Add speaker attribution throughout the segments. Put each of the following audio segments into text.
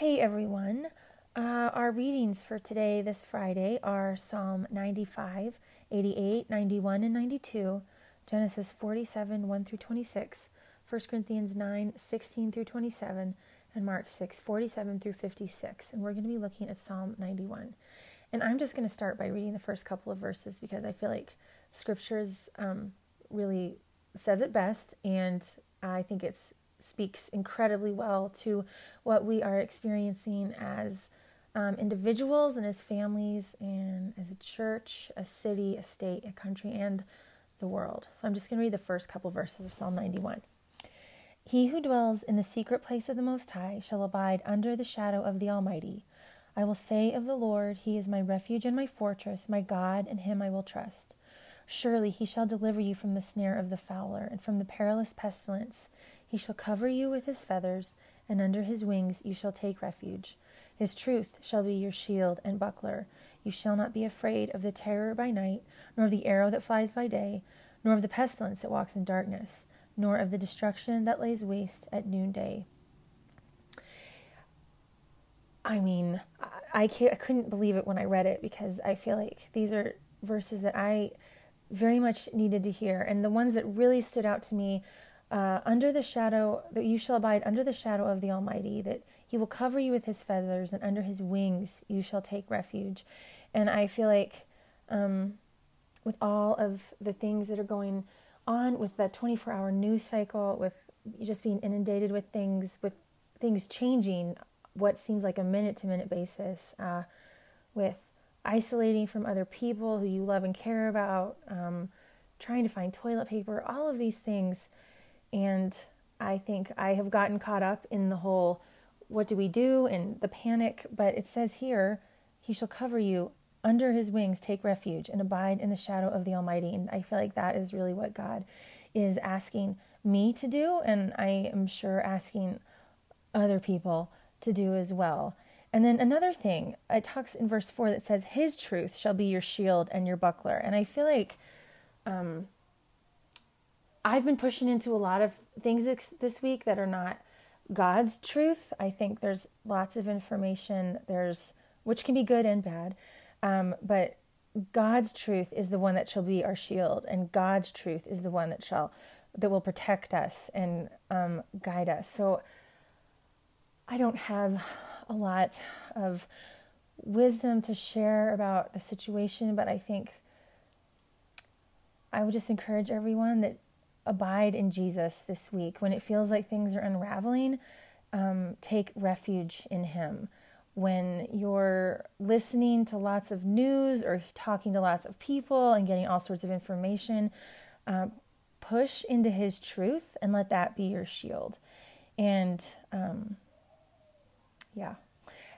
Speaker 1: Hey everyone. Uh, our readings for today, this Friday, are Psalm 95, 88, 91, and 92, Genesis 47, 1 through 26, 1 Corinthians 9, 16 through 27, and Mark 6, 47 through 56. And we're going to be looking at Psalm 91. And I'm just going to start by reading the first couple of verses because I feel like scriptures um, really says it best, and I think it's speaks incredibly well to what we are experiencing as um, individuals and as families and as a church, a city, a state, a country, and the world. So I'm just going to read the first couple verses of Psalm 91. He who dwells in the secret place of the Most High shall abide under the shadow of the Almighty. I will say of the Lord, He is my refuge and my fortress, my God, in Him I will trust. Surely He shall deliver you from the snare of the fowler and from the perilous pestilence. He shall cover you with his feathers, and under his wings you shall take refuge. His truth shall be your shield and buckler. You shall not be afraid of the terror by night, nor of the arrow that flies by day, nor of the pestilence that walks in darkness, nor of the destruction that lays waste at noonday. I mean, I, I couldn't believe it when I read it because I feel like these are verses that I very much needed to hear. And the ones that really stood out to me uh, under the shadow that you shall abide under the shadow of the Almighty, that He will cover you with His feathers, and under His wings you shall take refuge. And I feel like, um, with all of the things that are going on with the 24 hour news cycle, with just being inundated with things, with things changing, what seems like a minute to minute basis, uh, with isolating from other people who you love and care about, um, trying to find toilet paper, all of these things and I think I have gotten caught up in the whole what do we do and the panic, but it says here, He shall cover you under His wings, take refuge and abide in the shadow of the Almighty. And I feel like that is really what God is asking me to do, and I am sure asking other people to do as well. And then another thing, it talks in verse 4 that says, His truth shall be your shield and your buckler. And I feel like um, I've been pushing into a lot of things this week that are not God's truth. I think there's lots of information there's which can be good and bad, um, but God's truth is the one that shall be our shield, and God's truth is the one that shall that will protect us and um, guide us. So I don't have a lot of wisdom to share about the situation, but I think I would just encourage everyone that abide in Jesus this week. When it feels like things are unraveling, um, take refuge in Him. When you're listening to lots of news or talking to lots of people and getting all sorts of information, uh, push into His truth and let that be your shield. And um, yeah,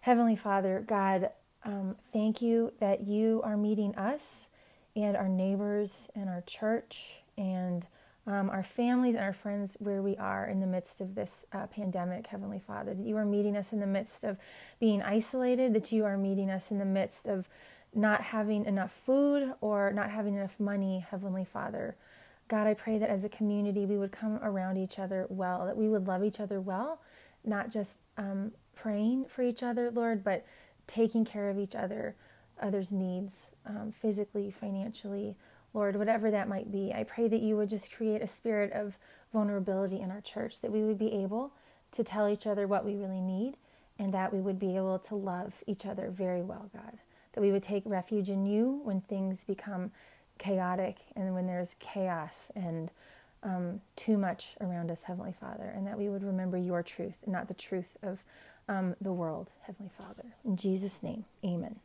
Speaker 1: Heavenly Father, God, um, thank you that you are meeting us and our neighbors and our church and um, our families and our friends where we are in the midst of this uh, pandemic, Heavenly Father. That you are meeting us in the midst of being isolated, that you are meeting us in the midst of not having enough food or not having enough money, Heavenly Father. God, I pray that as a community we would come around each other well, that we would love each other well, not just um, praying for each other, Lord, but taking care of each other, others' needs, um, physically, financially, Lord, whatever that might be, I pray that you would just create a spirit of vulnerability in our church, that we would be able to tell each other what we really need, and that we would be able to love each other very well, God. That we would take refuge in you when things become chaotic and when there's chaos and um, too much around us, Heavenly Father, and that we would remember your truth and not the truth of um, the world, Heavenly Father. In Jesus' name, amen.